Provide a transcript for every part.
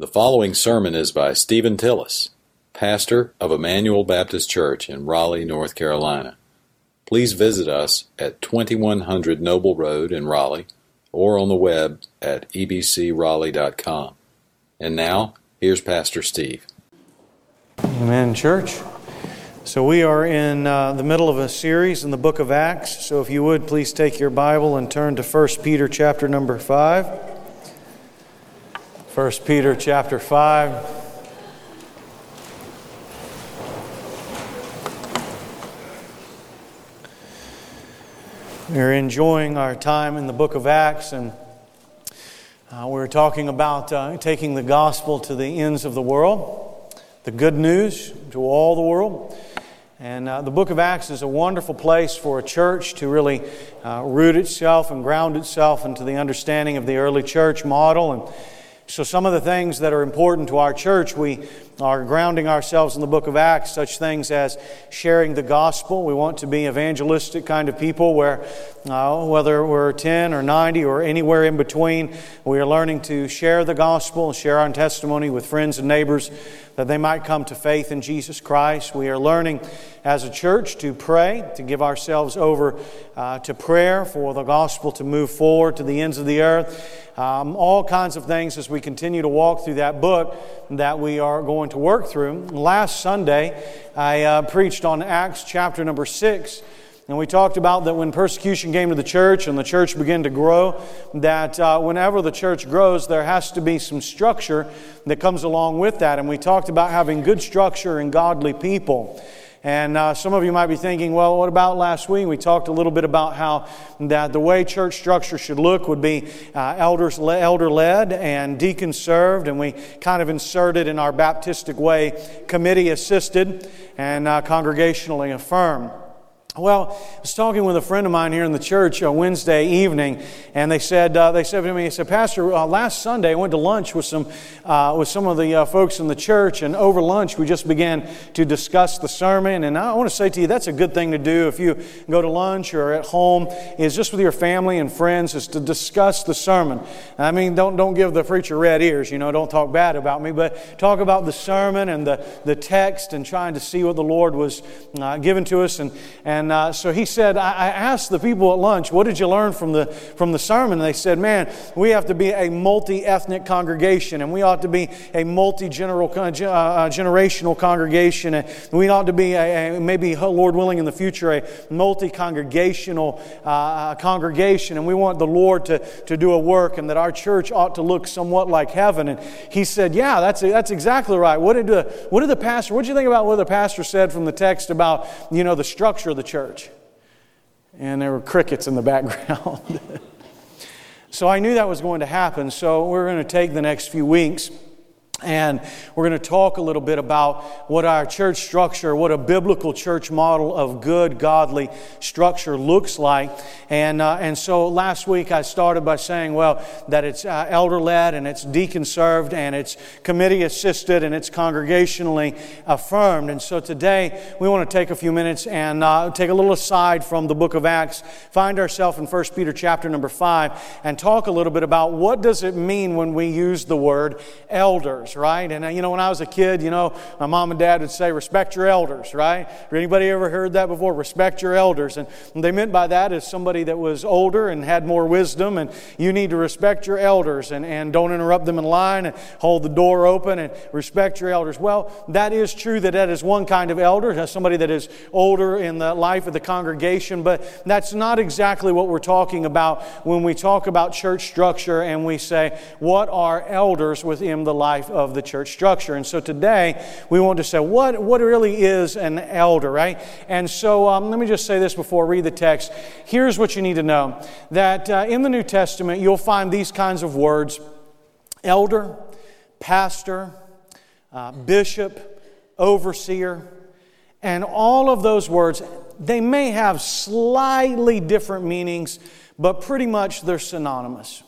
The following sermon is by Stephen Tillis, pastor of Emmanuel Baptist Church in Raleigh, North Carolina. Please visit us at 2100 Noble Road in Raleigh or on the web at ebcraleigh.com. And now, here's Pastor Steve. Amen, church. So, we are in uh, the middle of a series in the book of Acts. So, if you would, please take your Bible and turn to 1 Peter chapter number 5. 1 Peter chapter 5. We're enjoying our time in the book of Acts, and uh, we're talking about uh, taking the gospel to the ends of the world, the good news to all the world. And uh, the book of Acts is a wonderful place for a church to really uh, root itself and ground itself into the understanding of the early church model. And so, some of the things that are important to our church, we are grounding ourselves in the book of Acts, such things as sharing the gospel. We want to be evangelistic kind of people where, uh, whether we're 10 or 90 or anywhere in between, we are learning to share the gospel, share our testimony with friends and neighbors that they might come to faith in Jesus Christ. We are learning as a church to pray, to give ourselves over uh, to prayer for the gospel to move forward to the ends of the earth. Um, all kinds of things as we continue to walk through that book that we are going to work through. Last Sunday, I uh, preached on Acts chapter number 6. And we talked about that when persecution came to the church and the church began to grow, that uh, whenever the church grows, there has to be some structure that comes along with that. And we talked about having good structure and godly people. And uh, some of you might be thinking, well, what about last week? We talked a little bit about how that the way church structure should look would be uh, elders, elder led and deacon served, and we kind of inserted in our Baptistic way committee assisted and uh, congregationally affirmed. Well, I was talking with a friend of mine here in the church uh, Wednesday evening, and they said uh, they said to me, "They said, Pastor, uh, last Sunday I went to lunch with some uh, with some of the uh, folks in the church, and over lunch we just began to discuss the sermon. And I want to say to you, that's a good thing to do if you go to lunch or at home, is just with your family and friends, is to discuss the sermon. I mean, don't don't give the preacher red ears, you know, don't talk bad about me, but talk about the sermon and the the text, and trying to see what the Lord was uh, given to us, and and and uh, so he said, I, I, asked the people at lunch, what did you learn from the, from the sermon? And they said, man, we have to be a multi ethnic congregation and we ought to be a multi uh, uh, generational congregation. And we ought to be, a, a, maybe, Lord willing, in the future, a multi congregational uh, uh, congregation. And we want the Lord to, to do a work and that our church ought to look somewhat like heaven. And he said, yeah, that's, that's exactly right. What did, the, what did the pastor, what did you think about what the pastor said from the text about, you know, the structure of the church? Church. And there were crickets in the background. so I knew that was going to happen. So we're going to take the next few weeks and we're going to talk a little bit about what our church structure, what a biblical church model of good, godly structure looks like. And, uh, and so last week I started by saying, well, that it's uh, elder led and it's deacon served and it's committee assisted and it's congregationally affirmed. And so today we want to take a few minutes and uh, take a little aside from the book of Acts, find ourselves in 1 Peter chapter number 5, and talk a little bit about what does it mean when we use the word elders elders, right? And uh, you know, when I was a kid, you know, my mom and dad would say, respect your elders, right? Anybody ever heard that before? Respect your elders. And they meant by that is somebody that was older and had more wisdom, and you need to respect your elders and, and don't interrupt them in line and hold the door open and respect your elders. Well, that is true that that is one kind of elder, somebody that is older in the life of the congregation, but that's not exactly what we're talking about when we talk about church structure and we say, what are elders within the life of the church structure. And so today we want to say what, what really is an elder, right? And so um, let me just say this before I read the text. Here's what you need to know that uh, in the New Testament you'll find these kinds of words elder, pastor, uh, bishop, overseer, and all of those words, they may have slightly different meanings, but pretty much they're synonymous.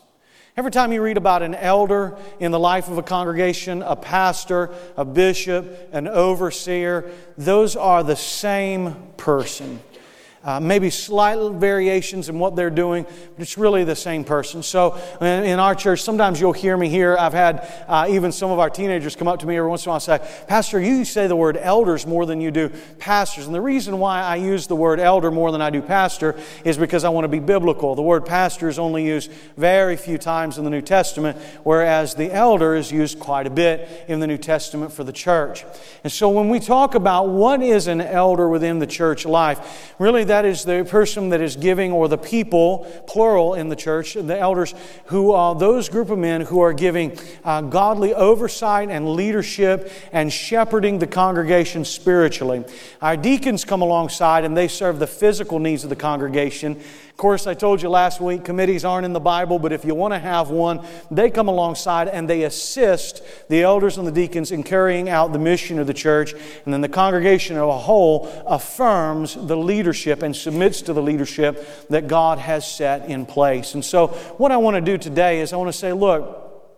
Every time you read about an elder in the life of a congregation, a pastor, a bishop, an overseer, those are the same person. Uh, maybe slight variations in what they're doing, but it's really the same person. So in, in our church, sometimes you'll hear me here. I've had uh, even some of our teenagers come up to me every once in a while and say, Pastor, you say the word elders more than you do pastors. And the reason why I use the word elder more than I do pastor is because I want to be biblical. The word pastor is only used very few times in the New Testament, whereas the elder is used quite a bit in the New Testament for the church. And so when we talk about what is an elder within the church life, really that is the person that is giving, or the people, plural in the church, the elders who are those group of men who are giving uh, godly oversight and leadership and shepherding the congregation spiritually. Our deacons come alongside and they serve the physical needs of the congregation course, I told you last week, committees aren't in the Bible, but if you want to have one, they come alongside and they assist the elders and the deacons in carrying out the mission of the church. And then the congregation as a whole affirms the leadership and submits to the leadership that God has set in place. And so, what I want to do today is I want to say, look,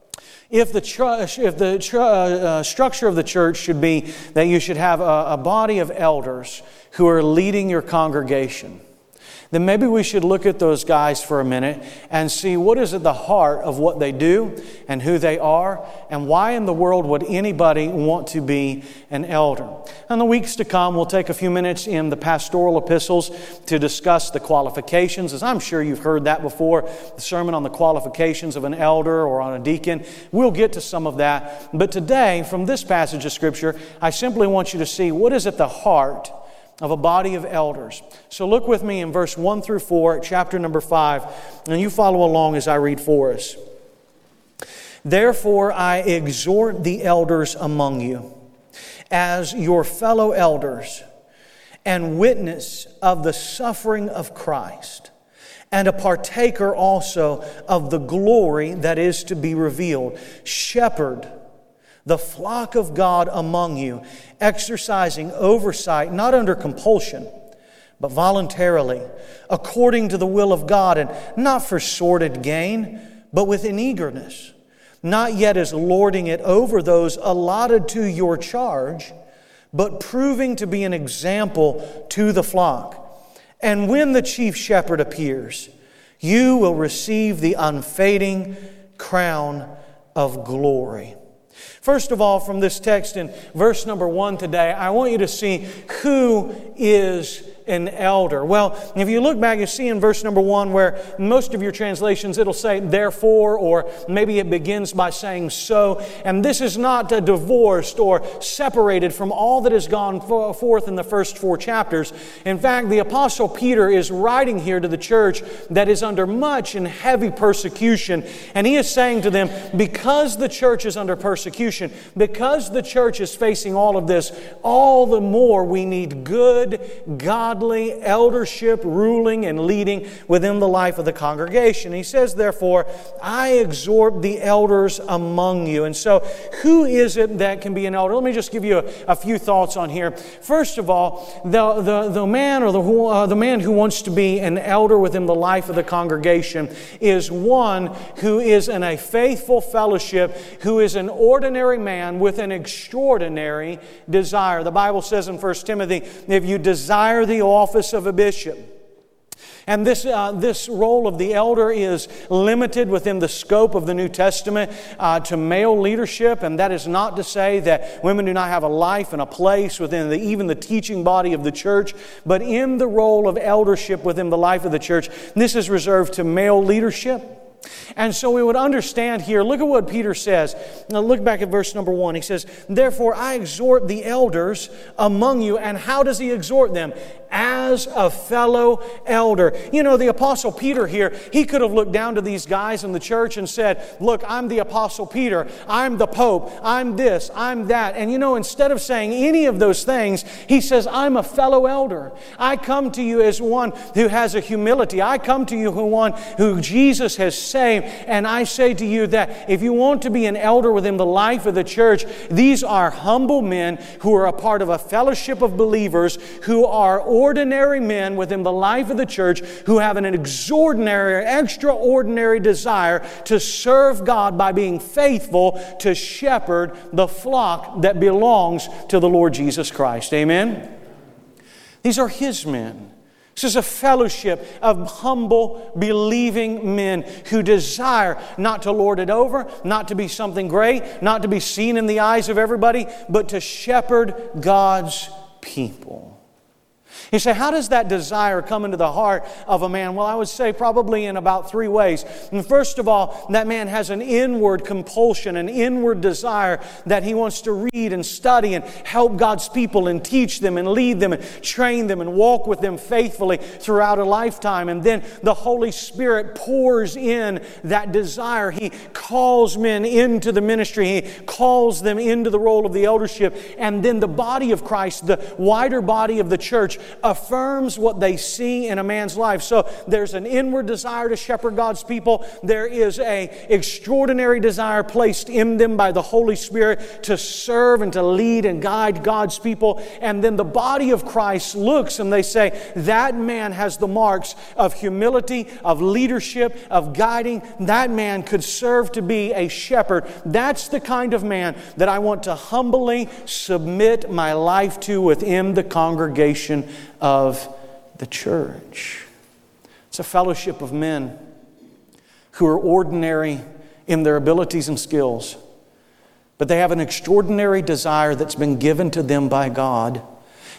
if the, tr- if the tr- uh, uh, structure of the church should be that you should have a, a body of elders who are leading your congregation, then maybe we should look at those guys for a minute and see what is at the heart of what they do and who they are and why in the world would anybody want to be an elder. In the weeks to come, we'll take a few minutes in the pastoral epistles to discuss the qualifications. As I'm sure you've heard that before, the sermon on the qualifications of an elder or on a deacon. We'll get to some of that. But today, from this passage of Scripture, I simply want you to see what is at the heart of a body of elders. So look with me in verse 1 through 4, chapter number 5, and you follow along as I read for us. Therefore, I exhort the elders among you, as your fellow elders, and witness of the suffering of Christ, and a partaker also of the glory that is to be revealed. Shepherd the flock of God among you, exercising oversight, not under compulsion, but voluntarily, according to the will of God, and not for sordid gain, but with an eagerness, not yet as lording it over those allotted to your charge, but proving to be an example to the flock. And when the chief shepherd appears, you will receive the unfading crown of glory. First of all, from this text in verse number one today, I want you to see who is an elder? Well, if you look back, you see in verse number one where most of your translations it'll say therefore, or maybe it begins by saying so. And this is not divorced or separated from all that has gone forth in the first four chapters. In fact, the Apostle Peter is writing here to the church that is under much and heavy persecution. And he is saying to them, because the church is under persecution, because the church is facing all of this, all the more we need good, God godly eldership ruling and leading within the life of the congregation. He says, therefore, I exhort the elders among you. And so, who is it that can be an elder? Let me just give you a, a few thoughts on here. First of all, the, the, the man or the, uh, the man who wants to be an elder within the life of the congregation is one who is in a faithful fellowship, who is an ordinary man with an extraordinary desire. The Bible says in 1 Timothy, if you desire the office of a bishop. And this, uh, this role of the elder is limited within the scope of the New Testament uh, to male leadership. And that is not to say that women do not have a life and a place within the, even the teaching body of the church. But in the role of eldership within the life of the church, this is reserved to male leadership. And so we would understand here, look at what Peter says. Now look back at verse number one. He says, Therefore I exhort the elders among you. And how does he exhort them? as a fellow elder. You know, the Apostle Peter here, he could have looked down to these guys in the church and said, Look, I'm the Apostle Peter. I'm the Pope. I'm this. I'm that. And you know, instead of saying any of those things, he says, I'm a fellow elder. I come to you as one who has a humility. I come to you who one who Jesus has saved. And I say to you that if you want to be an elder within the life of the church, these are humble men who are a part of a fellowship of believers who are ordinary men within the life of the church who have an extraordinary, extraordinary desire to serve God by being faithful to shepherd the flock that belongs to the Lord Jesus Christ. Amen? These are His men. This is a fellowship of humble, believing men who desire not to lord it over, not to be something great, not to be seen in the eyes of everybody, but to shepherd God's people. You say, how does that desire come into the heart of a man? Well, I would say probably in about three ways. And first of all, that man has an inward compulsion, an inward desire that he wants to read and study and help God's people and teach them and lead them and train them and walk with them faithfully throughout a lifetime. And then the Holy Spirit pours in that desire. He calls men into the ministry, He calls them into the role of the eldership. And then the body of Christ, the wider body of the church, affirms what they see in a man's life. So there's an inward desire to shepherd God's people. There is a extraordinary desire placed in them by the Holy Spirit to serve and to lead and guide God's people. And then the body of Christ looks and they say, that man has the marks of humility, of leadership, of guiding. That man could serve to be a shepherd. That's the kind of man that I want to humbly submit my life to within the congregation of the church. It's a fellowship of men who are ordinary in their abilities and skills, but they have an extraordinary desire that's been given to them by God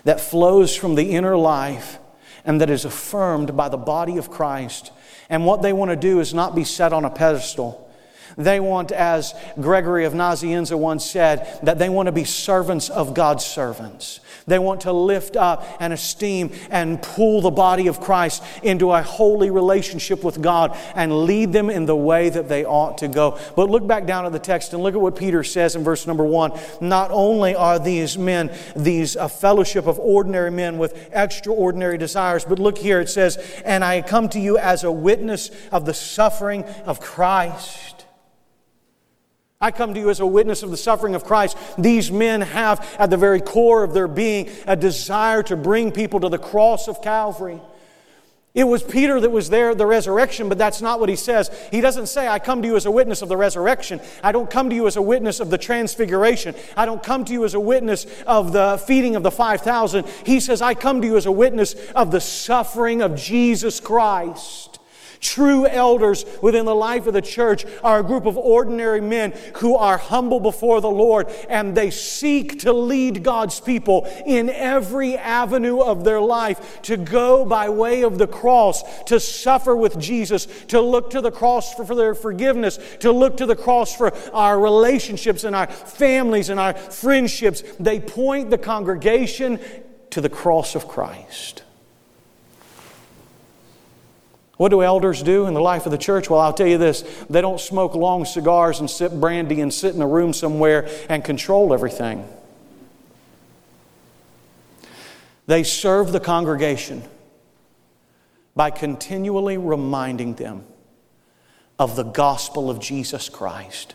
that flows from the inner life and that is affirmed by the body of Christ. And what they want to do is not be set on a pedestal. They want, as Gregory of Nazianzus once said, that they want to be servants of God's servants. They want to lift up and esteem and pull the body of Christ into a holy relationship with God and lead them in the way that they ought to go. But look back down at the text and look at what Peter says in verse number one. Not only are these men, these a fellowship of ordinary men with extraordinary desires, but look here it says, And I come to you as a witness of the suffering of Christ I come to you as a witness of the suffering of Christ. These men have, at the very core of their being, a desire to bring people to the cross of Calvary. It was Peter that was there at the resurrection, but that's not what he says. He doesn't say, I come to you as a witness of the resurrection. I don't come to you as a witness of the transfiguration. I don't come to you as a witness of the feeding of the 5,000. He says, I come to you as a witness of the suffering of Jesus Christ. True elders within the life of the church are a group of ordinary men who are humble before the Lord and they seek to lead God's people in every avenue of their life to go by way of the cross, to suffer with Jesus, to look to the cross for, for their forgiveness, to look to the cross for our relationships and our families and our friendships. They point the congregation to the cross of Christ. What do elders do in the life of the church? Well, I'll tell you this they don't smoke long cigars and sip brandy and sit in a room somewhere and control everything. They serve the congregation by continually reminding them of the gospel of Jesus Christ.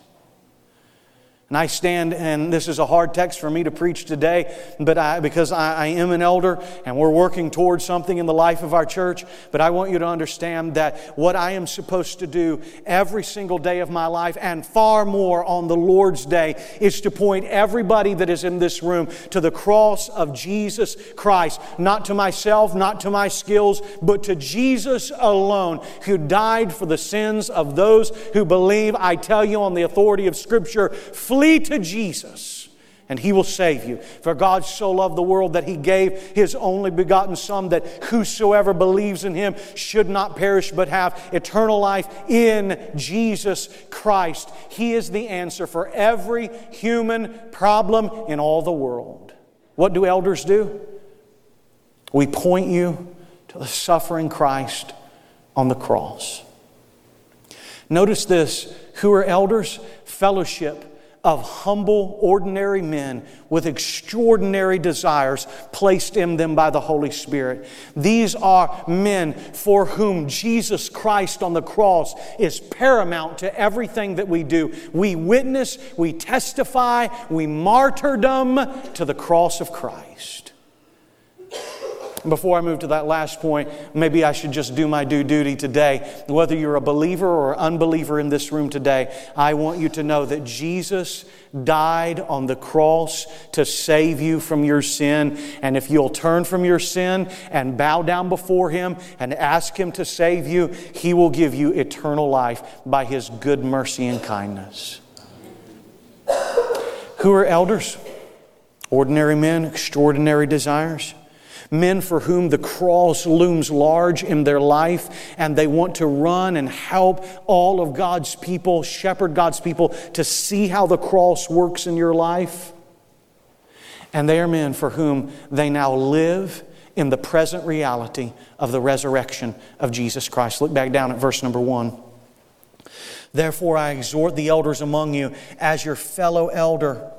And I stand, and this is a hard text for me to preach today, but I, because I, I, am an elder and we're working towards something in the life of our church. But I want you to understand that what I am supposed to do every single day of my life, and far more on the Lord's day, is to point everybody that is in this room to the cross of Jesus Christ. Not to myself, not to my skills, but to Jesus alone, who died for the sins of those who believe. I tell you on the authority of Scripture, Flee to Jesus and he will save you. For God so loved the world that he gave his only begotten Son, that whosoever believes in him should not perish but have eternal life in Jesus Christ. He is the answer for every human problem in all the world. What do elders do? We point you to the suffering Christ on the cross. Notice this who are elders? Fellowship of humble, ordinary men with extraordinary desires placed in them by the Holy Spirit. These are men for whom Jesus Christ on the cross is paramount to everything that we do. We witness, we testify, we martyrdom to the cross of Christ. Before I move to that last point, maybe I should just do my due duty today. Whether you're a believer or unbeliever in this room today, I want you to know that Jesus died on the cross to save you from your sin. And if you'll turn from your sin and bow down before Him and ask Him to save you, He will give you eternal life by His good mercy and kindness. Who are elders? Ordinary men, extraordinary desires men for whom the cross looms large in their life and they want to run and help all of God's people, shepherd God's people to see how the cross works in your life. And they are men for whom they now live in the present reality of the resurrection of Jesus Christ. Look back down at verse number one. Therefore, I exhort the elders among you as your fellow elder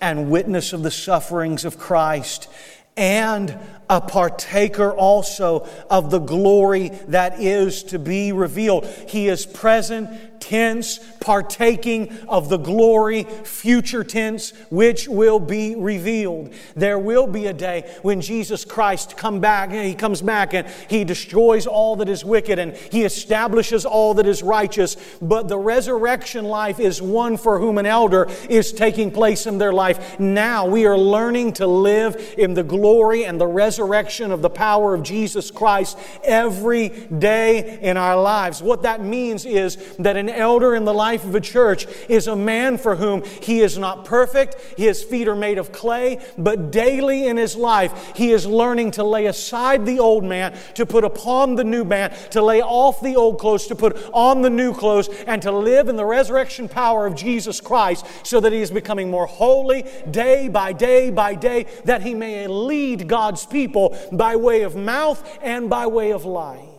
and witness of the sufferings of Christ and a partaker also of the glory that is to be revealed. He is present tense, partaking of the glory, future tense, which will be revealed. There will be a day when Jesus Christ come back, and he comes back and he destroys all that is wicked and he establishes all that is righteous. But the resurrection life is one for whom an elder is taking place in their life. Now we are learning to live in the glory and the resurrection of the power of Jesus Christ every day in our lives. What that means is that an elder in the life of a church is a man for whom he is not perfect, his feet are made of clay, but daily in his life he is learning to lay aside the old man, to put upon the new man, to lay off the old clothes, to put on the new clothes, and to live in the resurrection power of Jesus Christ so that he is becoming more holy day by day by day, that he may lead God's people by way of mouth and by way of life.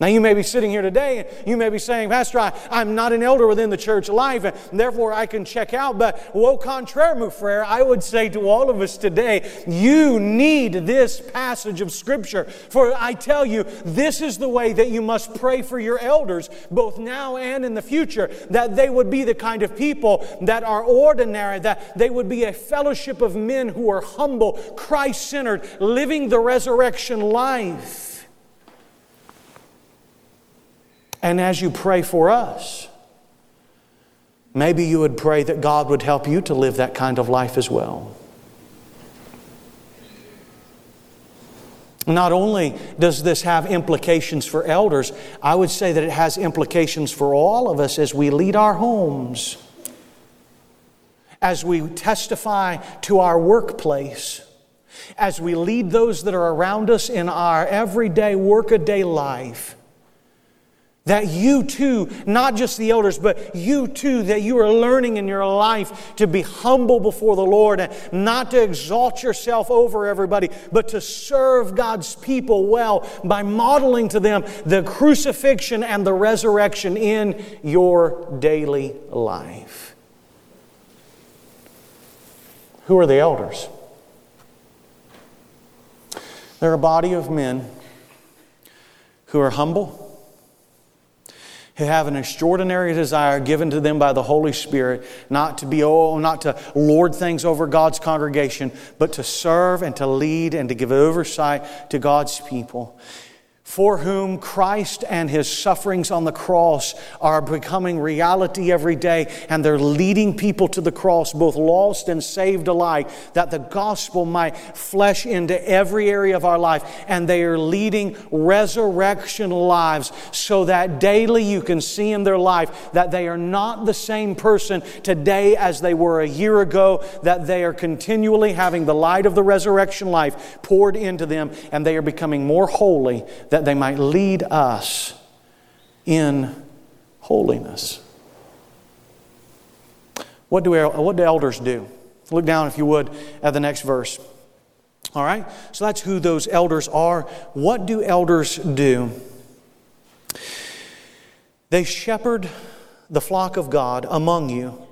Now, you may be sitting here today and you may be saying, Pastor, I, am not an elder within the church life, and therefore I can check out. But, au contraire, frere, I would say to all of us today, you need this passage of Scripture. For I tell you, this is the way that you must pray for your elders, both now and in the future, that they would be the kind of people that are ordinary, that they would be a fellowship of men who are humble, Christ centered, living the resurrection life. And as you pray for us, maybe you would pray that God would help you to live that kind of life as well. Not only does this have implications for elders, I would say that it has implications for all of us as we lead our homes, as we testify to our workplace, as we lead those that are around us in our everyday workaday life. That you too, not just the elders, but you too, that you are learning in your life to be humble before the Lord and not to exalt yourself over everybody, but to serve God's people well by modeling to them the crucifixion and the resurrection in your daily life. Who are the elders? They're a body of men who are humble who have an extraordinary desire given to them by the Holy Spirit not to be oh, not to lord things over God's congregation, but to serve and to lead and to give oversight to God's people for whom Christ and his sufferings on the cross are becoming reality every day, and they're leading people to the cross, both lost and saved alike, that the gospel might flesh into every area of our life. And they are leading resurrection lives so that daily you can see in their life that they are not the same person today as they were a year ago, that they are continually having the light of the resurrection life poured into them, and they are becoming more holy. That that they might lead us in holiness. What do, what do elders do? Look down, if you would, at the next verse. All right? So that's who those elders are. What do elders do? They shepherd the flock of God among you,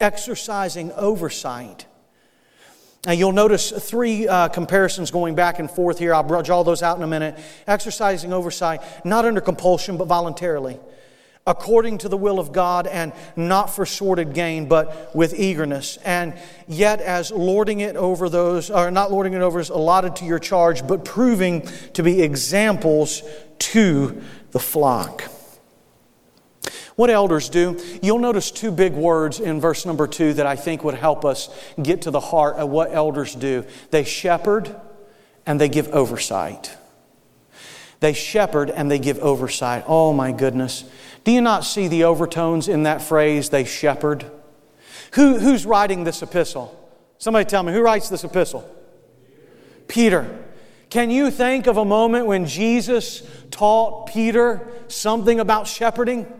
exercising oversight now, you'll notice three uh, comparisons going back and forth here. I'll draw those out in a minute. Exercising oversight, not under compulsion, but voluntarily. according to the will of God and not for sordid gain, but with eagerness. And yet, as lording it over those, or not lording it over is allotted to your charge, but proving to be examples to the flock. What elders do, you'll notice two big words in verse number two that I think would help us get to the heart of what elders do. They shepherd and they give oversight. They shepherd and they give oversight. Oh my goodness. Do you not see the overtones in that phrase, they shepherd? Who, who's writing this epistle? Somebody tell me, who writes this epistle? Peter. Can you think of a moment when Jesus taught Peter something about shepherding?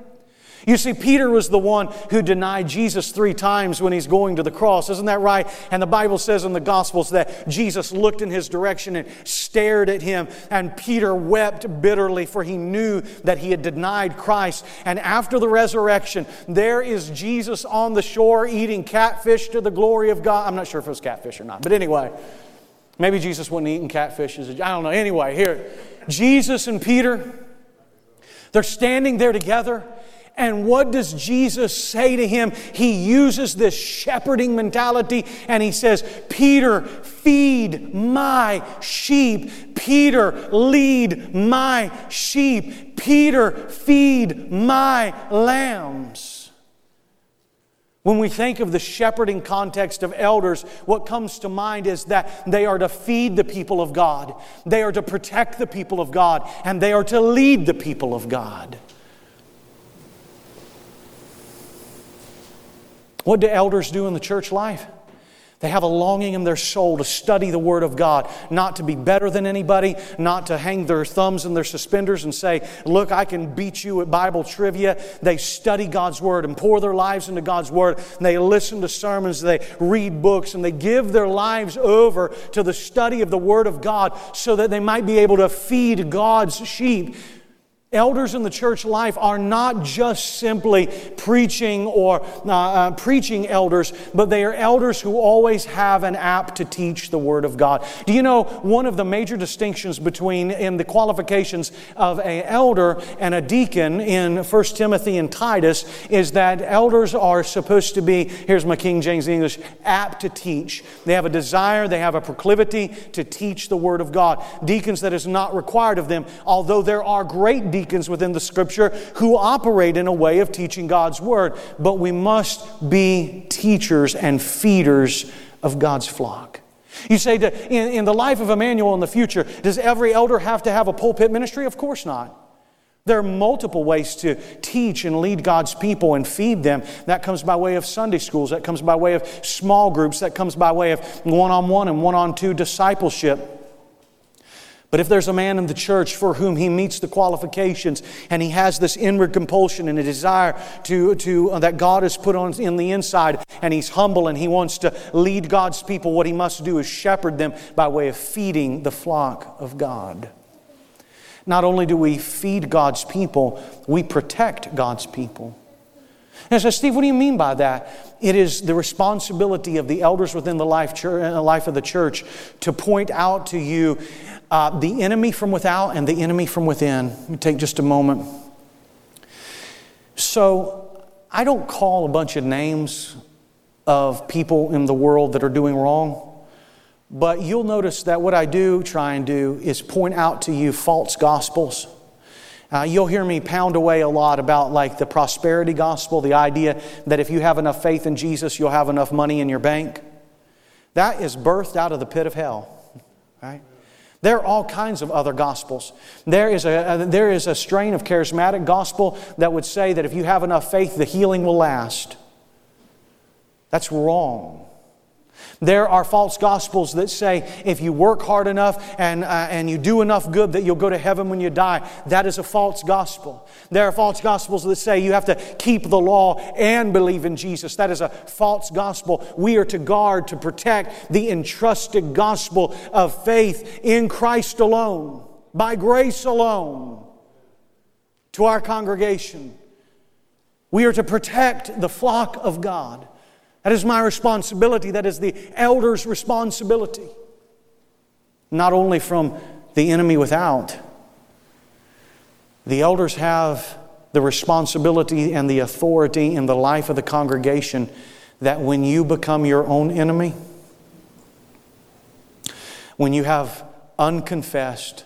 You see, Peter was the one who denied Jesus three times when he's going to the cross. Isn't that right? And the Bible says in the Gospels that Jesus looked in his direction and stared at him, and Peter wept bitterly, for he knew that he had denied Christ. And after the resurrection, there is Jesus on the shore eating catfish to the glory of God. I'm not sure if it was catfish or not, but anyway, maybe Jesus wasn't eating catfish. I don't know. Anyway, here, Jesus and Peter, they're standing there together. And what does Jesus say to him? He uses this shepherding mentality and he says, Peter, feed my sheep. Peter, lead my sheep. Peter, feed my lambs. When we think of the shepherding context of elders, what comes to mind is that they are to feed the people of God, they are to protect the people of God, and they are to lead the people of God. What do elders do in the church life? They have a longing in their soul to study the Word of God, not to be better than anybody, not to hang their thumbs in their suspenders and say, Look, I can beat you at Bible trivia. They study God's Word and pour their lives into God's Word. They listen to sermons, they read books, and they give their lives over to the study of the Word of God so that they might be able to feed God's sheep Elders in the church life are not just simply preaching or uh, uh, preaching elders, but they are elders who always have an app to teach the Word of God. Do you know one of the major distinctions between in the qualifications of an elder and a deacon in 1 Timothy and Titus is that elders are supposed to be, here's my King James English, apt to teach. They have a desire, they have a proclivity to teach the Word of God. Deacons, that is not required of them, although there are great deacons deacons within the scripture who operate in a way of teaching God's word. But we must be teachers and feeders of God's flock. You say, in, in the life of Emmanuel in the future, does every elder have to have a pulpit ministry? Of course not. There are multiple ways to teach and lead God's people and feed them. That comes by way of Sunday schools, that comes by way of small groups, that comes by way of one on one and one on two discipleship. But if there's a man in the church for whom he meets the qualifications and he has this inward compulsion and a desire to, to, uh, that God has put on in the inside and he's humble and he wants to lead God's people, what he must do is shepherd them by way of feeding the flock of God. Not only do we feed God's people, we protect God's people. And I said, Steve, what do you mean by that? It is the responsibility of the elders within the life, church, uh, life of the church to point out to you uh, the enemy from without and the enemy from within. Let me take just a moment. So, I don't call a bunch of names of people in the world that are doing wrong, but you'll notice that what I do try and do is point out to you false gospels. Uh, you'll hear me pound away a lot about like the prosperity gospel, the idea that if you have enough faith in Jesus, you'll have enough money in your bank. That is birthed out of the pit of hell, right? There are all kinds of other gospels. There is, a, there is a strain of charismatic gospel that would say that if you have enough faith, the healing will last. That's wrong. There are false gospels that say if you work hard enough and, uh, and you do enough good that you'll go to heaven when you die. That is a false gospel. There are false gospels that say you have to keep the law and believe in Jesus. That is a false gospel. We are to guard, to protect the entrusted gospel of faith in Christ alone, by grace alone, to our congregation. We are to protect the flock of God. That is my responsibility. That is the elder's responsibility. Not only from the enemy without, the elders have the responsibility and the authority in the life of the congregation that when you become your own enemy, when you have unconfessed,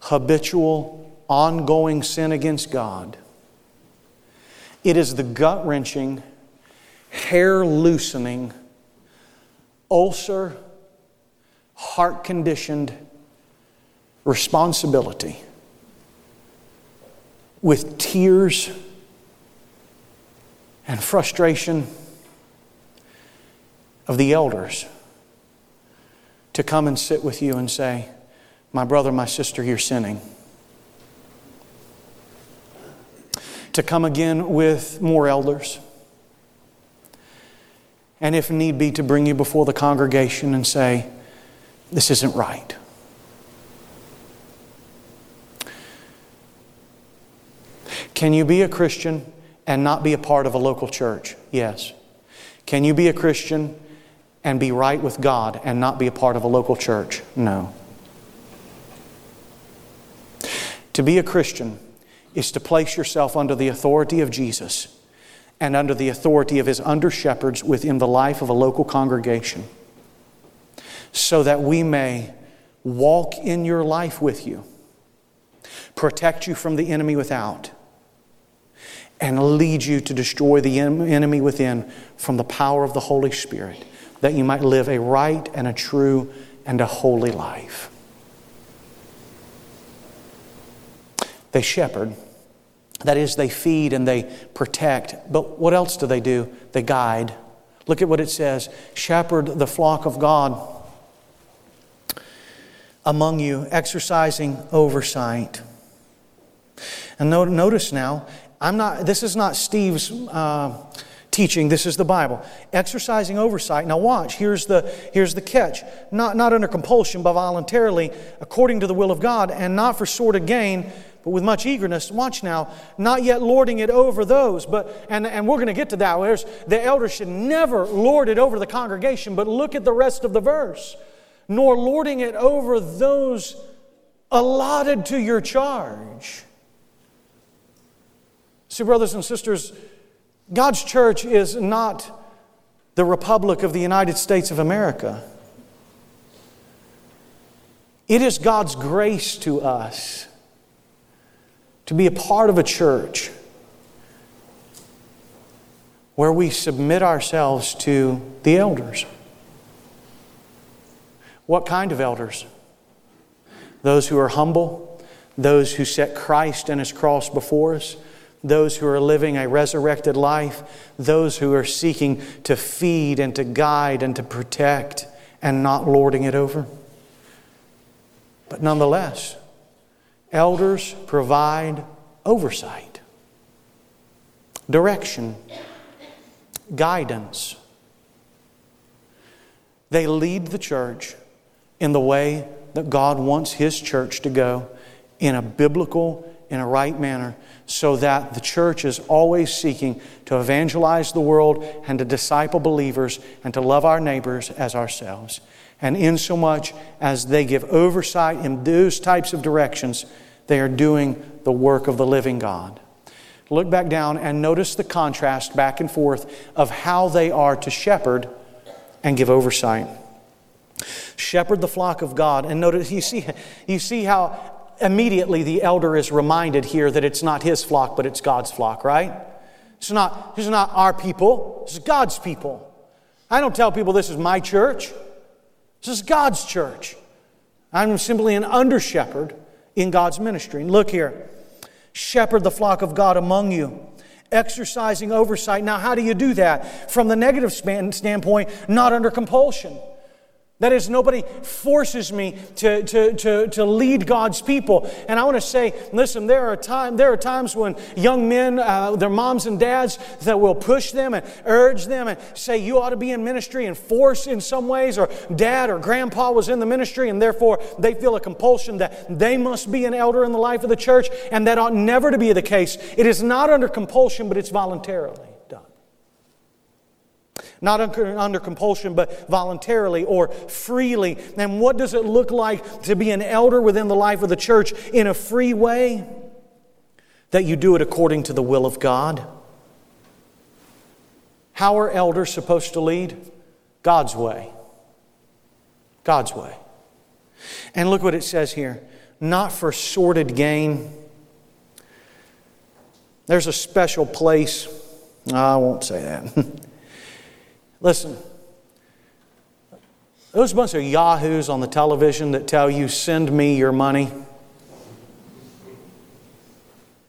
habitual, ongoing sin against God, it is the gut wrenching, hair loosening, ulcer, heart conditioned responsibility with tears and frustration of the elders to come and sit with you and say, My brother, my sister, you're sinning. To come again with more elders. And if need be, to bring you before the congregation and say, This isn't right. Can you be a Christian and not be a part of a local church? Yes. Can you be a Christian and be right with God and not be a part of a local church? No. To be a Christian is to place yourself under the authority of Jesus and under the authority of his under shepherds within the life of a local congregation so that we may walk in your life with you, protect you from the enemy without and lead you to destroy the enemy within from the power of the Holy Spirit, that you might live a right and a true and a holy life. They shepherd. That is, they feed and they protect. But what else do they do? They guide. Look at what it says shepherd the flock of God among you, exercising oversight. And notice now, I'm not, this is not Steve's uh, teaching, this is the Bible. Exercising oversight. Now, watch, here's the, here's the catch. Not, not under compulsion, but voluntarily, according to the will of God, and not for sordid gain, but with much eagerness. Watch now, not yet lording it over those, but, and, and we're going to get to that. There's, the elder should never lord it over the congregation, but look at the rest of the verse. Nor lording it over those allotted to your charge. See, brothers and sisters, God's church is not the Republic of the United States of America. It is God's grace to us to be a part of a church where we submit ourselves to the elders. What kind of elders? Those who are humble, those who set Christ and His cross before us, those who are living a resurrected life, those who are seeking to feed and to guide and to protect and not lording it over. But nonetheless, elders provide oversight, direction, guidance. They lead the church in the way that God wants His church to go in a biblical, in a right manner so that the church is always seeking to evangelize the world and to disciple believers and to love our neighbors as ourselves. And in so much as they give oversight in those types of directions, they are doing the work of the living God. Look back down and notice the contrast back and forth of how they are to shepherd and give oversight. Shepherd the flock of God. And notice, you see, you see how immediately the elder is reminded here that it's not his flock, but it's God's flock, right? It's not, this is not our people, this is God's people. I don't tell people this is my church, this is God's church. I'm simply an under shepherd in God's ministry. And look here shepherd the flock of God among you exercising oversight. Now, how do you do that? From the negative standpoint, not under compulsion. That is, nobody forces me to, to, to, to lead God's people. And I want to say, listen, there are, time, there are times when young men, uh, their moms and dads, that will push them and urge them and say, you ought to be in ministry and force in some ways, or dad or grandpa was in the ministry, and therefore they feel a compulsion that they must be an elder in the life of the church, and that ought never to be the case. It is not under compulsion, but it's voluntarily not under compulsion, but voluntarily or freely. And what does it look like to be an elder within the life of the church in a free way? that you do it according to the will of God. How are elders supposed to lead? God's way. God's way. And look what it says here not for sordid gain. There's a special place. I won't say that. Listen, those bunch of yahoos on the television that tell you, send me your money.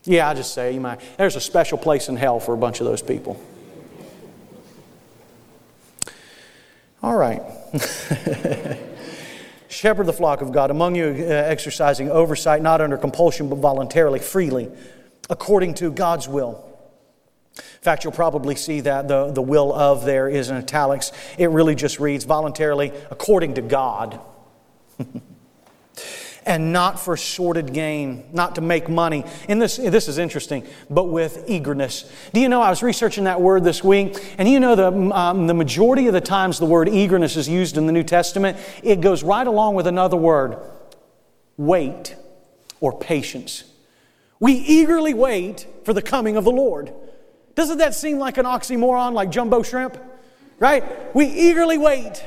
Yeah, I just say you might. There's a special place in hell for a bunch of those people. All right. Shepherd the flock of God, among you uh, exercising oversight, not under compulsion, but voluntarily, freely, according to God's will. In fact, you'll probably see that the, the will of there is in italics. It really just reads voluntarily, according to God. and not for sordid gain, not to make money. And this, this is interesting, but with eagerness. Do you know, I was researching that word this week, and you know, the, um, the majority of the times the word eagerness is used in the New Testament, it goes right along with another word wait or patience. We eagerly wait for the coming of the Lord. Doesn't that seem like an oxymoron, like jumbo shrimp? Right? We eagerly wait.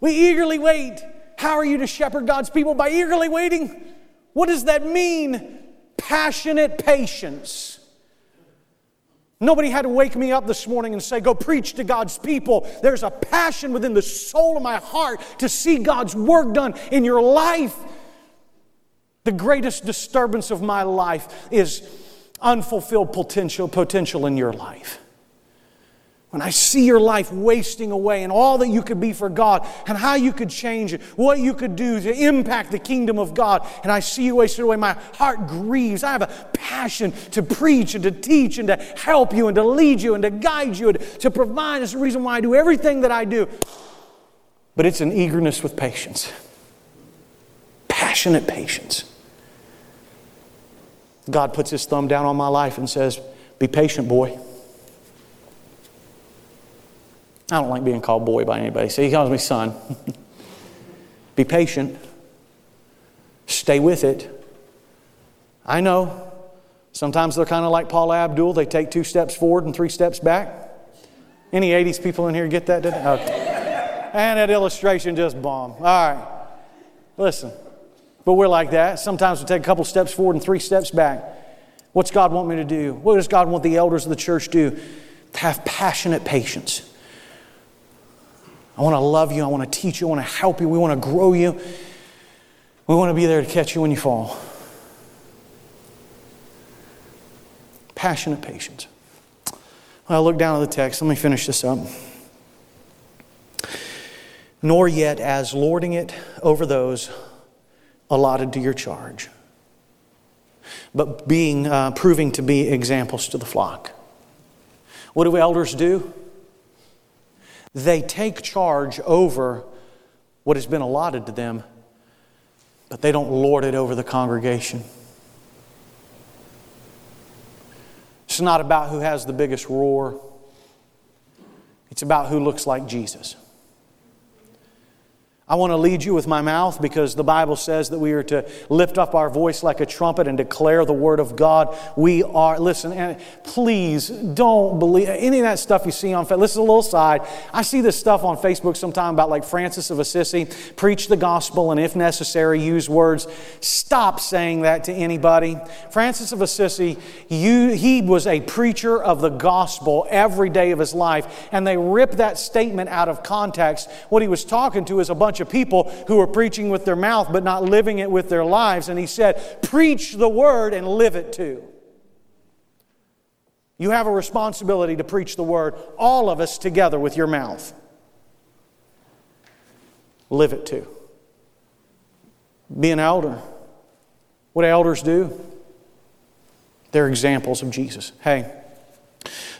We eagerly wait how are you to shepherd God's people? By eagerly waiting. What does that mean? Passionate patience. Nobody had to wake me up this morning and say, Go preach to God's people. There's a passion within the soul of my heart to see God's work done in your life. The greatest disturbance of my life is unfulfilled potential, potential in your life. When I see your life wasting away and all that you could be for God and how you could change it, what you could do to impact the kingdom of God, and I see you wasted away, my heart grieves. I have a passion to preach and to teach and to help you and to lead you and to guide you and to provide. That's the reason why I do everything that I do. But it's an eagerness with patience, passionate patience. God puts his thumb down on my life and says, Be patient, boy. I don't like being called boy by anybody, so he calls me son. Be patient. Stay with it. I know. Sometimes they're kind of like Paula Abdul. They take two steps forward and three steps back. Any 80s people in here get that? Today? Okay. And that illustration just bombed. All right. Listen. But we're like that. Sometimes we take a couple steps forward and three steps back. What's God want me to do? What does God want the elders of the church to do? Have passionate patience. I want to love you. I want to teach you. I want to help you. We want to grow you. We want to be there to catch you when you fall. Passionate patience. Well, look down at the text. Let me finish this up. Nor yet as lording it over those allotted to your charge, but being uh, proving to be examples to the flock. What do elders do? They take charge over what has been allotted to them, but they don't lord it over the congregation. It's not about who has the biggest roar, it's about who looks like Jesus. I want to lead you with my mouth because the Bible says that we are to lift up our voice like a trumpet and declare the word of God. We are, listen, and please don't believe any of that stuff you see on Facebook. Listen, a little side. I see this stuff on Facebook sometime about like Francis of Assisi, preach the gospel and if necessary, use words. Stop saying that to anybody. Francis of Assisi, you, he was a preacher of the gospel every day of his life, and they rip that statement out of context. What he was talking to is a bunch of people who were preaching with their mouth but not living it with their lives. And he said, Preach the word and live it too. You have a responsibility to preach the word, all of us together with your mouth. Live it too. Be an elder. What do elders do? They're examples of Jesus. Hey,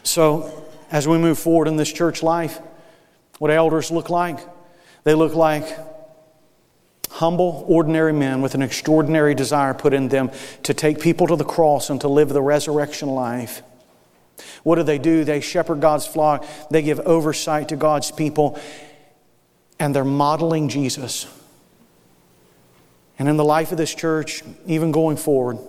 so as we move forward in this church life, what elders look like? They look like humble, ordinary men with an extraordinary desire put in them to take people to the cross and to live the resurrection life. What do they do? They shepherd God's flock, they give oversight to God's people, and they're modeling Jesus. And in the life of this church, even going forward,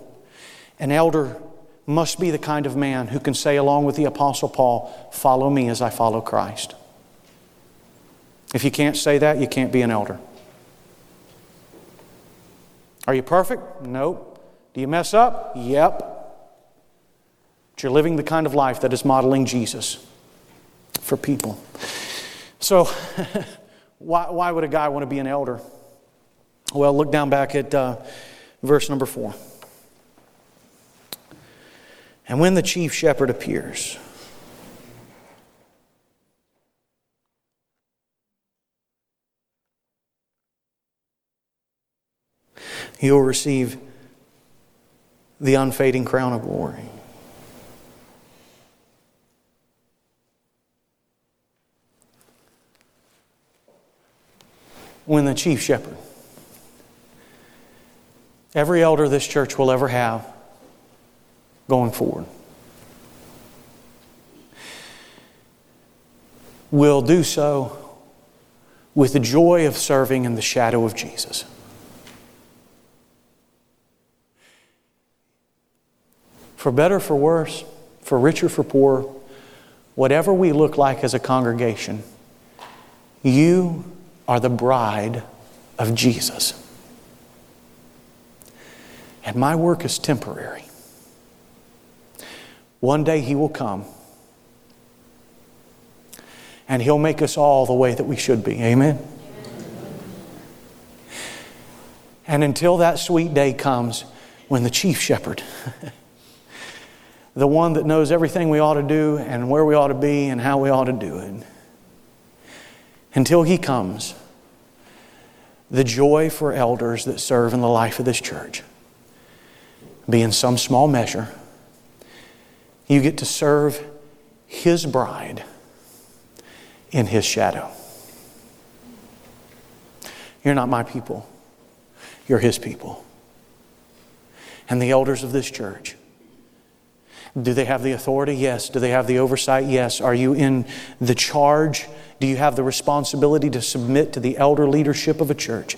an elder must be the kind of man who can say, along with the Apostle Paul, Follow me as I follow Christ. If you can't say that, you can't be an elder. Are you perfect? Nope. Do you mess up? Yep. But you're living the kind of life that is modeling Jesus for people. So, why, why would a guy want to be an elder? Well, look down back at uh, verse number four. And when the chief shepherd appears, you'll receive the unfading crown of glory. When the chief shepherd, every elder this church will ever have going forward, will do so with the joy of serving in the shadow of Jesus. For better, for worse, for richer, for poorer, whatever we look like as a congregation, you are the bride of Jesus. And my work is temporary. One day He will come and He'll make us all the way that we should be. Amen? And until that sweet day comes when the chief shepherd the one that knows everything we ought to do and where we ought to be and how we ought to do it. Until He comes, the joy for elders that serve in the life of this church be in some small measure. You get to serve His bride in His shadow. You're not my people, you're His people. And the elders of this church do they have the authority? Yes. Do they have the oversight? Yes. Are you in the charge? Do you have the responsibility to submit to the elder leadership of a church?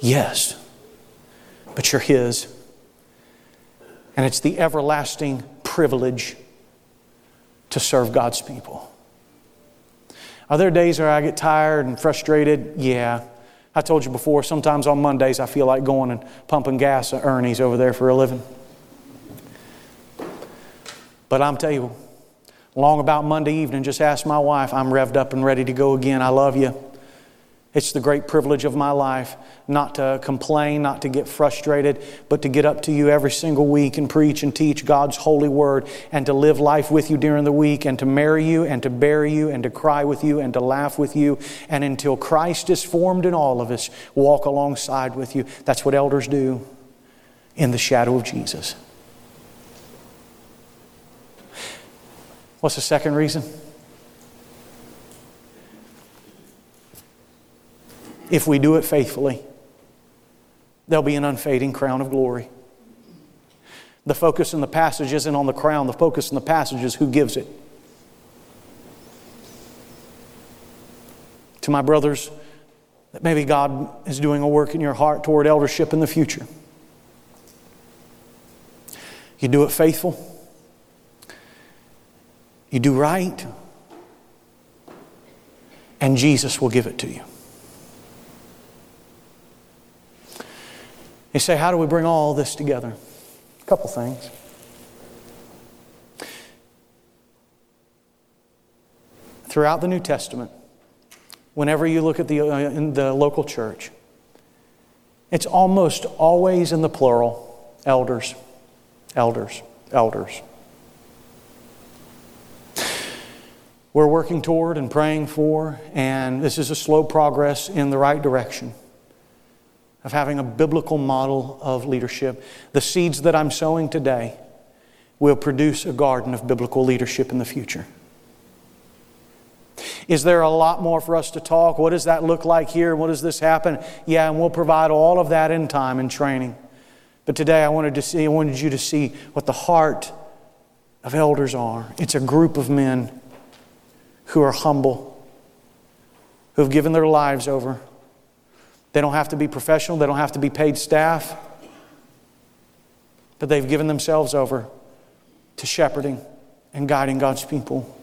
Yes. But you're His. And it's the everlasting privilege to serve God's people. Are there days where I get tired and frustrated? Yeah. I told you before, sometimes on Mondays I feel like going and pumping gas at Ernie's over there for a living. But I'm telling you, long about Monday evening, just ask my wife. I'm revved up and ready to go again. I love you. It's the great privilege of my life not to complain, not to get frustrated, but to get up to you every single week and preach and teach God's holy word and to live life with you during the week and to marry you and to bury you and to cry with you and to laugh with you. And until Christ is formed in all of us, walk alongside with you. That's what elders do in the shadow of Jesus. What's the second reason? If we do it faithfully, there'll be an unfading crown of glory. The focus in the passage isn't on the crown, the focus in the passage is who gives it. To my brothers, that maybe God is doing a work in your heart toward eldership in the future. You do it faithful. You do right, and Jesus will give it to you. You say, How do we bring all this together? A couple things. Throughout the New Testament, whenever you look at the, uh, in the local church, it's almost always in the plural elders, elders, elders. We're working toward and praying for, and this is a slow progress in the right direction of having a biblical model of leadership. The seeds that I'm sowing today will produce a garden of biblical leadership in the future. Is there a lot more for us to talk? What does that look like here? What does this happen? Yeah, and we'll provide all of that in time and training. But today I wanted to see I wanted you to see what the heart of elders are. It's a group of men who are humble, who have given their lives over. They don't have to be professional, they don't have to be paid staff, but they've given themselves over to shepherding and guiding God's people.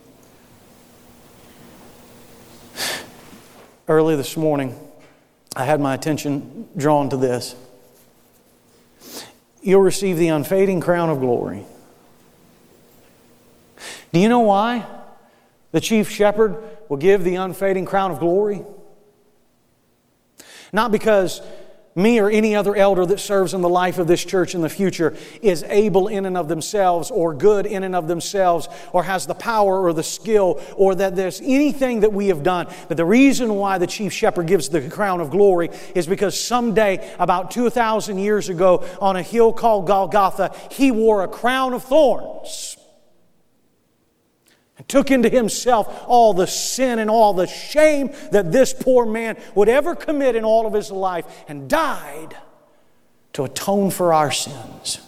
Early this morning, I had my attention drawn to this. You'll receive the unfading crown of glory. Do you know why the chief shepherd will give the unfading crown of glory? Not because me or any other elder that serves in the life of this church in the future is able in and of themselves or good in and of themselves or has the power or the skill or that there's anything that we have done. But the reason why the chief shepherd gives the crown of glory is because someday, about 2,000 years ago, on a hill called Golgotha, he wore a crown of thorns and took into himself all the sin and all the shame that this poor man would ever commit in all of his life and died to atone for our sins.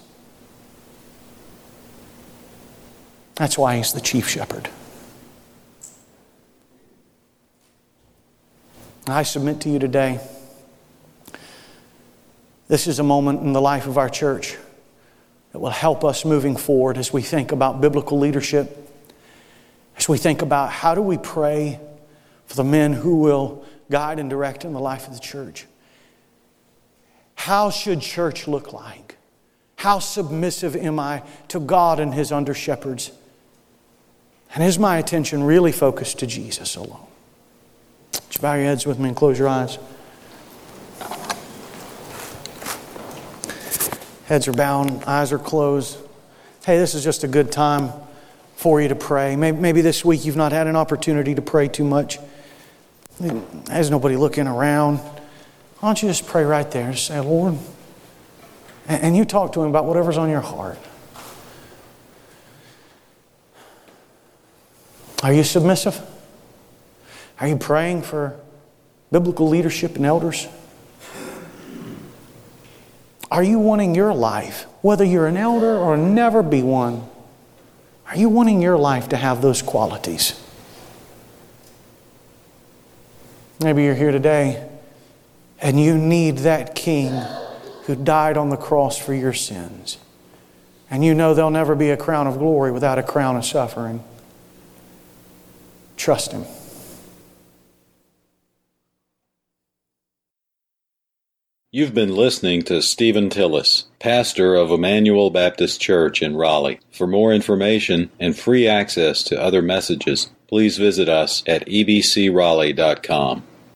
That's why he's the chief shepherd. I submit to you today, this is a moment in the life of our church that will help us moving forward as we think about biblical leadership as we think about how do we pray for the men who will guide and direct in the life of the church. How should church look like? How submissive am I to God and His under shepherds? And is my attention really focused to Jesus alone? You bow your heads with me and close your eyes? Heads are bowed, eyes are closed. Hey, this is just a good time for you to pray. Maybe, this week you've not had an opportunity to pray too much. There's nobody looking around. Why don't you just pray right there? Just say, Lord, and you talk to Him about whatever's on your heart. Are you submissive? Are you praying for biblical leadership and elders? Are you wanting your life, whether you're an elder or never be one, are you wanting your life to have those qualities? Maybe you're here today and you need that King who died on the cross for your sins. And you know there'll never be a crown of glory without a crown of suffering. Trust Him. You've been listening to Stephen Tillis, pastor of Emmanuel Baptist Church in Raleigh. For more information and free access to other messages, please visit us at ebcraleigh.com.